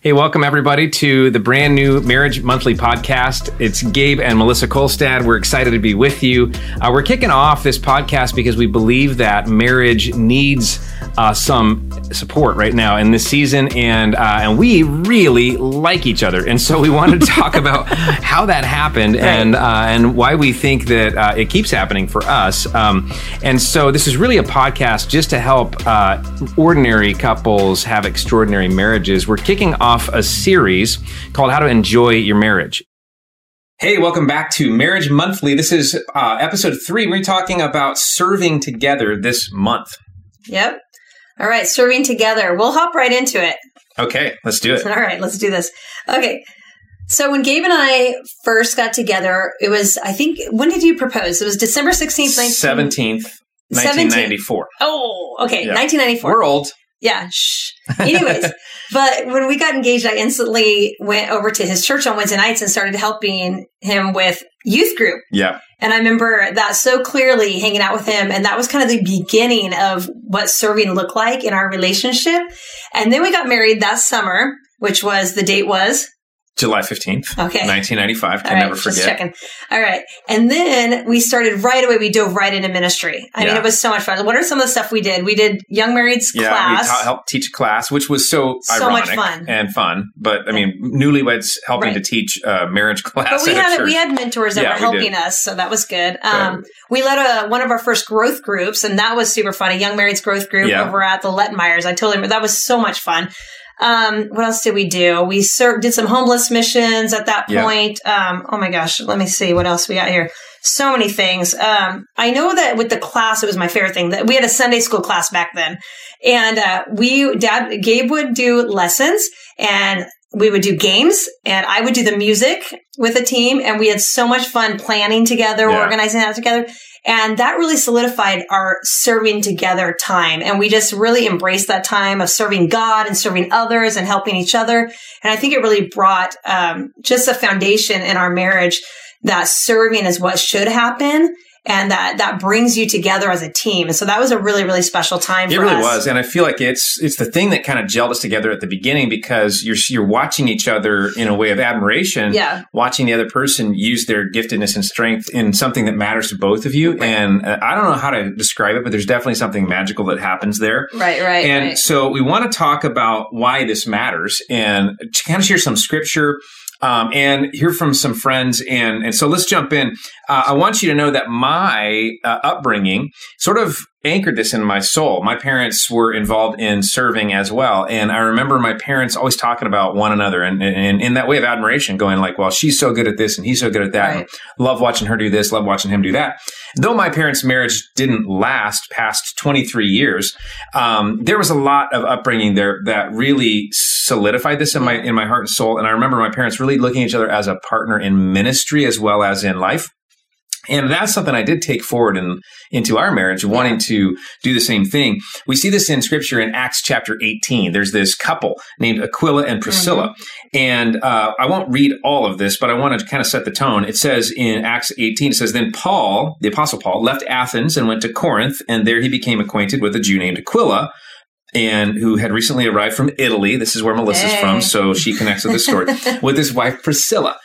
Hey, welcome everybody to the brand new Marriage Monthly podcast. It's Gabe and Melissa Kolstad. We're excited to be with you. Uh, we're kicking off this podcast because we believe that marriage needs uh, some support right now in this season, and uh, and we really like each other, and so we wanted to talk about how that happened Right. and uh, and why we think that uh, it keeps happening for us. Um, and so this is really a podcast just to help uh, ordinary couples have extraordinary marriages. We're kicking off a series called "How to Enjoy Your Marriage." Hey, welcome back to Marriage Monthly. This is uh, episode three. We're talking about serving together this month. Yep. All right, serving together. We'll hop right into it. Okay, let's do it. All right, let's do this. Okay. So when Gabe and I first got together, it was I think when did you propose? It was December 16th, 19- Seventeenth, nineteen ninety four. Oh, okay, Yeah. 1994. We're old. Yeah. Shh. Anyways, but when we got engaged, I instantly went over to his church on Wednesday nights and started helping him with youth group. Yeah. And I remember that so clearly hanging out with him. And that was kind of the beginning of what serving looked like in our relationship. And then we got married that summer, which was the date was July 15th, Okay. 1995. Can right, never just forget. checking. All right. And then we started right away. We dove right into ministry. I mean, it was so much fun. What are some of the stuff we did? We did Young Marrieds Yeah, class. we ta- helped teach a class, which was so, So much fun. and fun. But I mean, newlyweds helping Right. to teach a marriage class. but we had we had mentors that Yeah, were we helping us, so that was good. Um, we led a one of our first growth groups, and that was super fun. A young marrieds growth group Yeah. over at the Lettenmeyers. I told him that was so much fun. Um, what else did we do? We served, did some homeless missions at that Yeah. point. Um, oh my gosh, let me see what else we got here. So many things. Um, I know that with the class, it was my favorite thing that we had a Sunday school class back then, and uh, we dad Gabe would do lessons and we would do games and I would do the music with a team and we had so much fun planning together, Yeah. organizing that together. And that really solidified our serving together time. And we just really embraced that time of serving God and serving others and helping each other. And I think it really brought um, just a foundation in our marriage that serving is what should happen and that that brings you together as a team. And so that was a really, really special time It really us. was, and I feel like it's it's the thing that kind of gelled us together at the beginning because you're you're watching each other in a way of admiration, Yeah. watching the other person use their giftedness and strength in something that matters to both of you. And uh, I don't know how to describe it, but there's definitely something magical that happens there. Right, right, And right. so we want to talk about why this matters and to kind of share some scripture um, and hear from some friends. And, and so let's jump in. Uh, I want you to know that my uh, upbringing sort of anchored this in my soul. My parents were involved in serving as well. And I remember my parents always talking about one another and, and in that way of admiration, going like, well, she's so good at this and he's so good at that. Right. Love watching her do this, love watching him do that. Though my parents' marriage didn't last past 23 years, um, there was a lot of upbringing there that really solidified this in my in my heart and soul. And I remember my parents really looking at each other as a partner in ministry as well as in life. And that's something I did take forward in, into our marriage, wanting to do the same thing. We see this in scripture in Acts chapter 18. There's this couple named Aquila and Priscilla. And uh, I won't read all of this, but I want to kind of set the tone. It says in Acts 18, it says, Then Paul, the apostle Paul, left Athens and went to Corinth, and there he became acquainted with a Jew named Aquila. And who had recently arrived from Italy. This is where Melissa's Hey. from, so she connects with the story. with his wife Priscilla.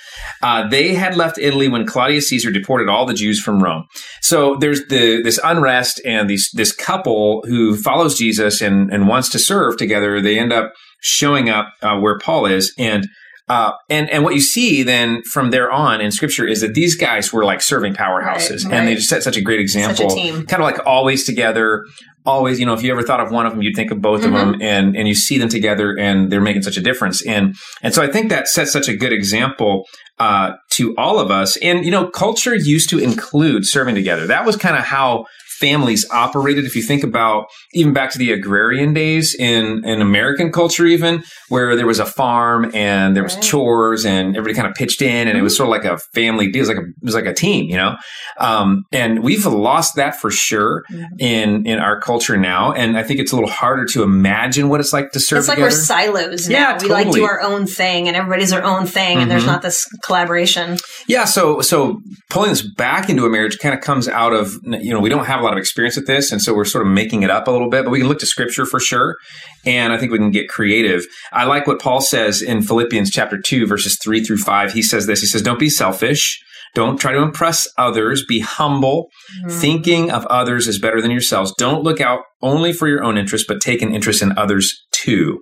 Uh, they had left Italy when Claudius Caesar deported all the Jews from Rome. So there's the this unrest and these this couple who follows Jesus and and wants to serve together. They end up showing up uh, where Paul is, and uh, and and what you see then from there on in Scripture is that these guys were like serving powerhouses, Right, and they just set such a great a example. team. Kind of like always together. Always, you know, if you ever thought of one of them, you'd think of both Mm-hmm. of them, and and you see them together, and they're making such a difference. And and so I think that sets such a good example uh, to all of us. And, you know, culture used to include serving together. That was kind of how families operated. If you think about even back to the agrarian days in, in American culture, even where there was a farm and there was Right. chores and everybody kind of pitched in and it was sort of like a family deal. It was like a, it was like a team, you know? Um, and we've lost that for sure in, in our culture now. And I think it's a little harder to imagine what it's like to serve It's like together. we're silos now. Yeah, we like do our own thing, and everybody's their own thing, and there's Mhm. not this collaboration. Yeah, so so pulling this back into a marriage kind of comes out of you know we don't have a lot lot of experience with this, and so we're sort of making it up a little bit. But we can look to Scripture for sure, and I think we can get creative. I like what Paul says in Philippians chapter two, verses three through five. He says this. He says, "Don't be selfish." Don't try to impress others. Be humble, mm-hmm. thinking of others is better than yourselves. Don't look out only for your own interest, but take an interest in others too.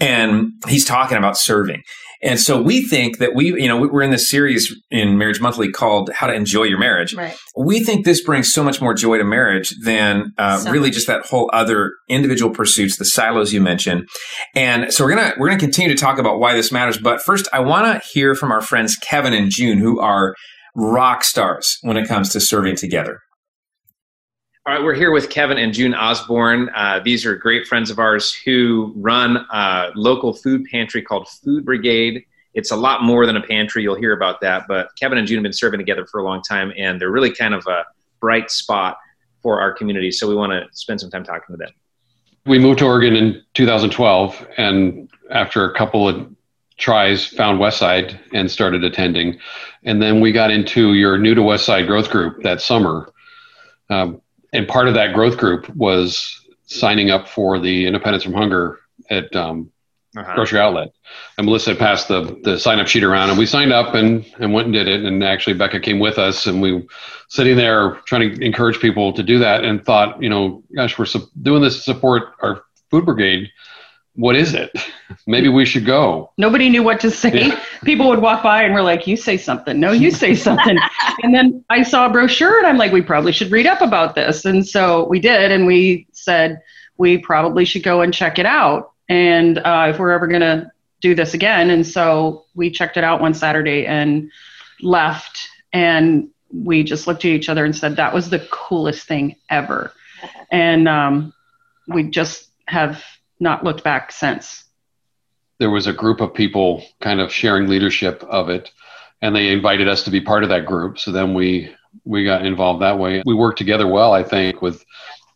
And he's talking about serving. And so we think that we, you know, we're in this series in Marriage Monthly called How to Enjoy Your Marriage. Right. We think this brings so much more joy to marriage than uh, so really much. just that whole other individual pursuits, the silos you mentioned. And so we're gonna we're gonna continue to talk about why this matters. But first, I want to hear from our friends Kevin and June, who are rock stars when it comes to serving together. All right, we're here with Kevin and June Osborne. Uh, these are great friends of ours who run a local food pantry called Food Brigade. It's a lot more than a pantry. You'll hear about that. But Kevin and June have been serving together for a long time, and they're really kind of a bright spot for our community. So we want to spend some time talking to them. We moved to Oregon in 2012, and after a couple of tries found Westside and started attending. And then we got into your new to Westside growth group that summer. Um, and part of that growth group was signing up for the Independence from Hunger at um, uh-huh. Grocery Outlet. And Melissa passed the, the sign up sheet around and we signed up and, and went and did it. And actually Becca came with us and we sitting there trying to encourage people to do that and thought, you know, gosh, we're su- doing this to support our food brigade what is it? Maybe we should go. Nobody knew what to say. Yeah. People would walk by and we're like, you say something. No, you say something. and then I saw a brochure and I'm like, we probably should read up about this. And so we did. And we said, we probably should go and check it out. And uh, if we're ever going to do this again. And so we checked it out one Saturday and left. And we just looked at each other and said, that was the coolest thing ever. And um, we just have not looked back since. There was a group of people kind of sharing leadership of it, and they invited us to be part of that group. So then we we got involved that way. We worked together well, I think, with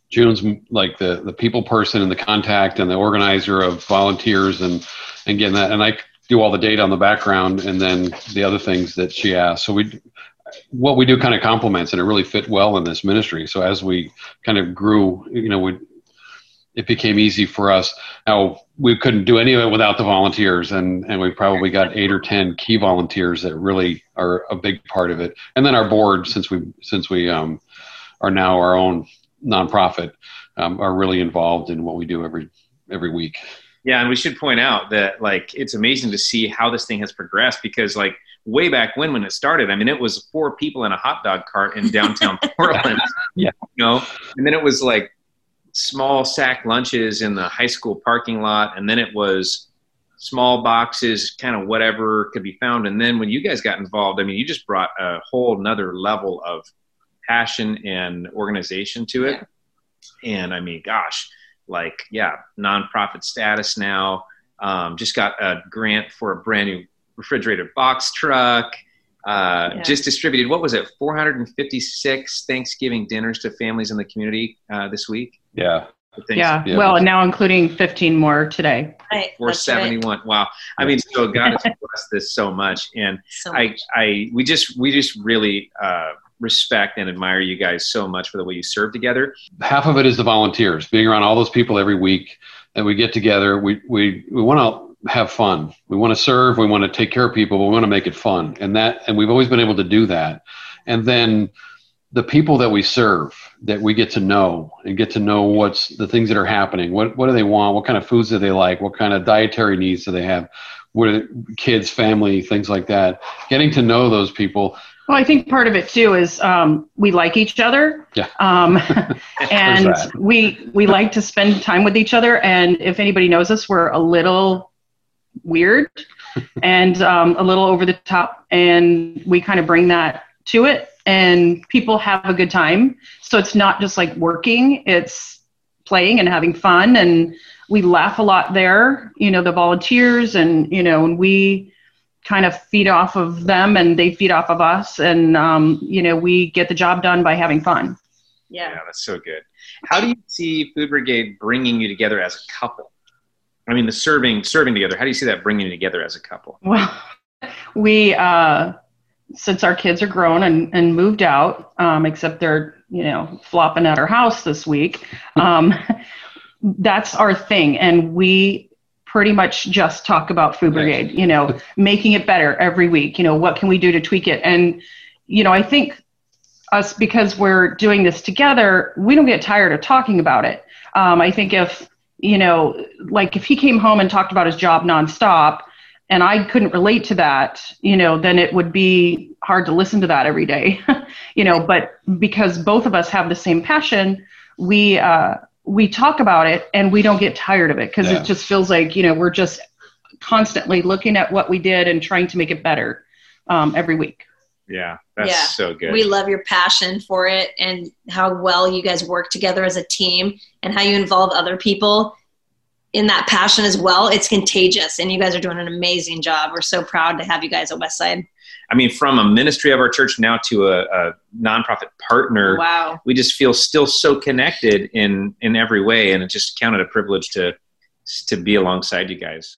June's like the the people person and the contact and the organizer of volunteers and and getting that. And I do all the data on the background and then the other things that she asked. So we what we do kind of complements and it really fit well in this ministry. So as we kind of grew, you know, we it became easy for us. Now we couldn't do any of it without the volunteers, and and we probably got eight or ten key volunteers that really are a big part of it. And then our board, since we since we um, are now our own nonprofit, um, are really involved in what we do every every week. Yeah, and we should point out that like it's amazing to see how this thing has progressed because like way back when when it started, I mean it was four people in a hot dog cart in downtown Portland. yeah. You know, and then it was like small sack lunches in the high school parking lot, and then it was small boxes, kind of whatever could be found. And then when you guys got involved, I mean, you just brought a whole nother level of passion and organization to it. And I mean, gosh, like, yeah, nonprofit status now. Um, just got a grant for a brand new refrigerated box truck. Uh, yeah. just distributed what was it 456 thanksgiving dinners to families in the community uh, this week yeah yeah. yeah. Well, now including 15 more today. Right. 471. Right. Wow. I mean, so God has blessed this so much. And so I, much. I, we just, we just really, uh, respect and admire you guys so much for the way you serve together. Half of it is the volunteers being around all those people every week that we get together. We, we, we want to have fun. We want to serve. We want to take care of people, but we want to make it fun. And that, and we've always been able to do that. And then, the people that we serve that we get to know and get to know what's the things that are happening what what do they want what kind of foods do they like what kind of dietary needs do they have what kids family things like that getting to know those people well i think part of it too is um, we like each other yeah. um, and we we like to spend time with each other and if anybody knows us we're a little weird and um, a little over the top and we kind of bring that to it and people have a good time. So it's not just like working, it's playing and having fun. And we laugh a lot there, you know, the volunteers and, you know, and we kind of feed off of them and they feed off of us. And, um, you know, we get the job done by having fun. Yeah. yeah, that's so good. How do you see Food Brigade bringing you together as a couple? I mean, the serving serving together. How do you see that bringing you together as a couple? Well, we uh, since our kids are grown and, and moved out, um, except they're, you know, flopping at our house this week, um, that's our thing. And we pretty much just talk about Food Brigade, you know, making it better every week. You know, what can we do to tweak it? And, you know, I think us, because we're doing this together, we don't get tired of talking about it. Um, I think if, you know, like if he came home and talked about his job nonstop, and I couldn't relate to that, you know, then it would be hard to listen to that every day, you know. But because both of us have the same passion, we uh, we talk about it and we don't get tired of it because yeah. it just feels like you know we're just constantly looking at what we did and trying to make it better um, every week. Yeah, that's yeah. so good. We love your passion for it and how well you guys work together as a team and how you involve other people in that passion as well. It's contagious, and you guys are doing an amazing job. We're so proud to have you guys at Westside. I mean, from a ministry of our church now to a, a nonprofit partner, wow, we just feel still so connected in in every way, and it just counted a privilege to to be alongside you guys.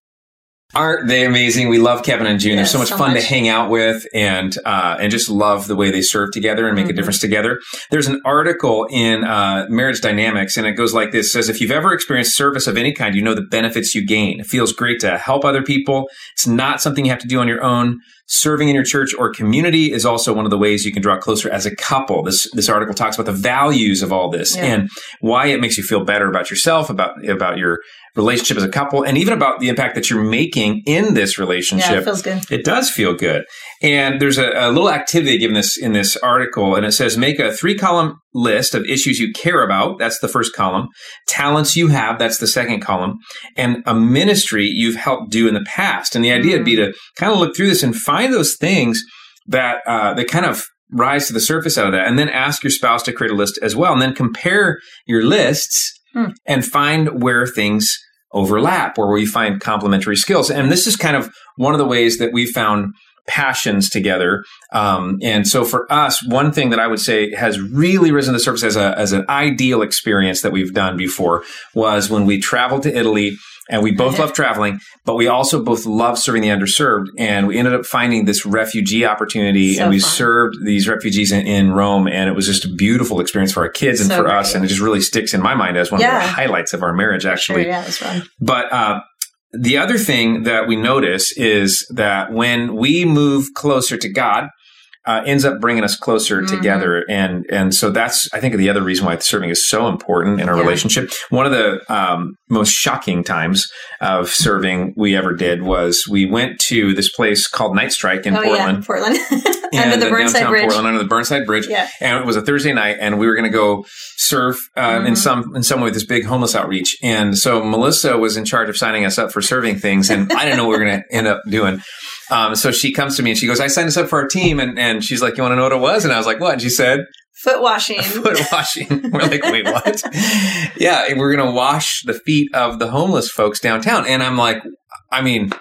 Aren't they amazing? We love Kevin and June. They're so much so fun much. to hang out with and uh, and just love the way they serve together and make mm-hmm. a difference together. There's an article in uh, Marriage Dynamics, and it goes like this: says if you've ever experienced service of any kind, you know the benefits you gain. It feels great to help other people. It's not something you have to do on your own. Serving in your church or community is also one of the ways you can draw closer as a couple. This this article talks about the values of all this yeah. and why it makes you feel better about yourself, about about your relationship as a couple, and even about the impact that you're making in this relationship. Yeah, it feels good. It does feel good. And there's a, a little activity given this in this article, and it says make a three column list of issues you care about. That's the first column. Talents you have. That's the second column. And a ministry you've helped do in the past. And the idea mm-hmm. would be to kind of look through this and find those things that uh, that kind of rise to the surface out of that, and then ask your spouse to create a list as well, and then compare your lists hmm. and find where things overlap or where you find complementary skills. And this is kind of one of the ways that we found passions together. Um, and so for us, one thing that I would say has really risen to the surface as a as an ideal experience that we've done before was when we traveled to Italy and we both love traveling, but we also both love serving the underserved. And we ended up finding this refugee opportunity, so and we fun. served these refugees in, in, Rome. And it was just a beautiful experience for our kids and so for great. us. And it just really sticks in my mind as one yeah. of the highlights of our marriage, actually. Sure, yeah, fun. But uh, the other thing that we notice is that when we move closer to God, uh, ends up bringing us closer mm-hmm. together. And and so that's I think the other reason why serving is so important in our yeah. relationship. One of the um, most shocking times of serving we ever did was we went to this place called Night Strike in oh, Portland. Yeah, Portland. under the Burnside Bridge. Portland, under the Burnside Bridge. Yeah. And it was a Thursday night, and we were going to go serve uh, mm-hmm. in some in some way this big homeless outreach. And so Melissa was in charge of signing us up for serving things, and I didn't know what we were going to end up doing. Um, so she comes to me and she goes, I signed us up for our team. And, and she's like, You want to know what it was? And I was like, What? And she said, Foot washing. Foot washing. We're like, Wait, what? yeah, we're going to wash the feet of the homeless folks downtown. And I'm like, I mean,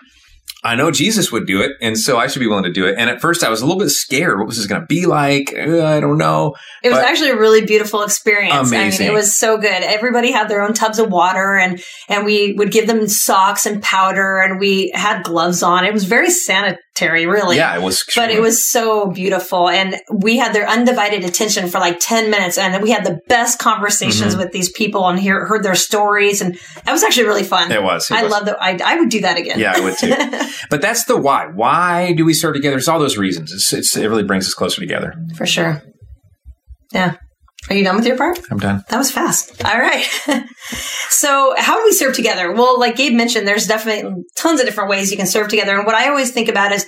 I know Jesus would do it, and so I should be willing to do it. And at first, I was a little bit scared. What was this going to be like? Uh, I don't know. It was actually a really beautiful experience. Amazing. I mean, it was so good. Everybody had their own tubs of water, and and we would give them socks and powder, and we had gloves on. It was very sanitary, really. Yeah, it was. But it was so beautiful, and we had their undivided attention for like ten minutes, and we had the best conversations mm-hmm. with these people and hear, heard their stories, and that was actually really fun. It was. It I was. love that. I, I would do that again. Yeah, I would too. but that's the why. Why do we serve together? It's all those reasons. It's, it's, it really brings us closer together. For sure. Yeah. Are you done with your part? I'm done. That was fast. All right. so, how do we serve together? Well, like Gabe mentioned, there's definitely tons of different ways you can serve together. And what I always think about is,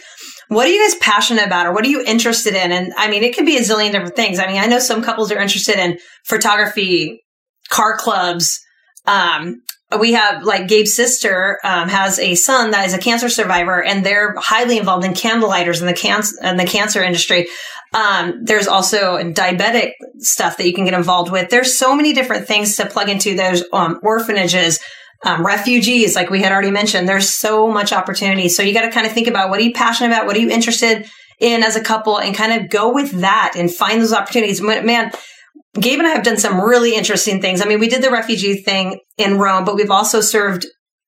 what are you guys passionate about or what are you interested in? And I mean, it could be a zillion different things. I mean, I know some couples are interested in photography, car clubs, um, we have like Gabe's sister um, has a son that is a cancer survivor, and they're highly involved in candlelighters in the cancer in the cancer industry. Um, there's also diabetic stuff that you can get involved with. There's so many different things to plug into. There's um, orphanages, um, refugees, like we had already mentioned. There's so much opportunity. So you got to kind of think about what are you passionate about, what are you interested in as a couple, and kind of go with that and find those opportunities. Man, Gabe and I have done some really interesting things. I mean, we did the refugee thing in Rome, but we've also served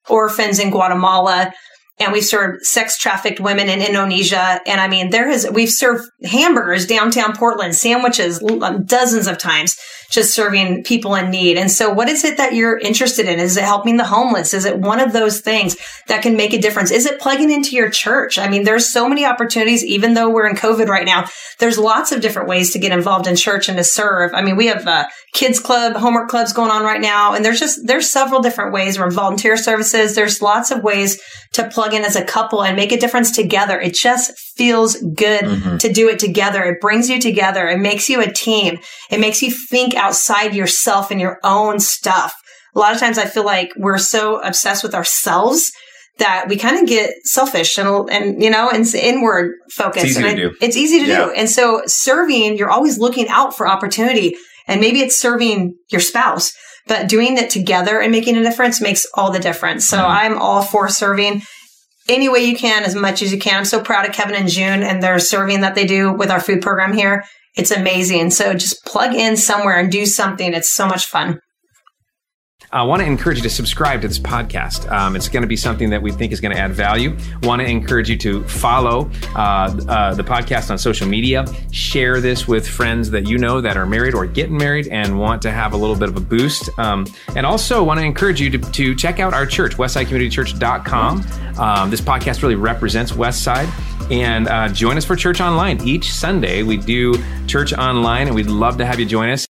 orphans in Guatemala. And we've served sex trafficked women in Indonesia. And I mean, there has, we've served hamburgers downtown Portland, sandwiches um, dozens of times, just serving people in need. And so what is it that you're interested in? Is it helping the homeless? Is it one of those things that can make a difference? Is it plugging into your church? I mean, there's so many opportunities, even though we're in COVID right now, there's lots of different ways to get involved in church and to serve. I mean, we have a kids club, homework clubs going on right now. And there's just, there's several different ways. We're volunteer services. There's lots of ways to plug in as a couple and make a difference together. It just feels good mm-hmm. to do it together. It brings you together. It makes you a team. It makes you think outside yourself and your own stuff. A lot of times I feel like we're so obsessed with ourselves that we kind of get selfish and, and you know, and inward focused. It's easy and to do. It's easy to yeah. do. And so serving, you're always looking out for opportunity. And maybe it's serving your spouse but doing it together and making a difference makes all the difference. So mm-hmm. I'm all for serving any way you can, as much as you can. I'm so proud of Kevin and June and their serving that they do with our food program here. It's amazing. So just plug in somewhere and do something. It's so much fun. I want to encourage you to subscribe to this podcast. Um, it's going to be something that we think is going to add value. Want to encourage you to follow uh, uh, the podcast on social media. Share this with friends that you know that are married or getting married and want to have a little bit of a boost. Um, and also want to encourage you to, to check out our church, westsidecommunitychurch.com. Um, this podcast really represents Westside and uh, join us for church online each sunday we do church online and we'd love to have you join us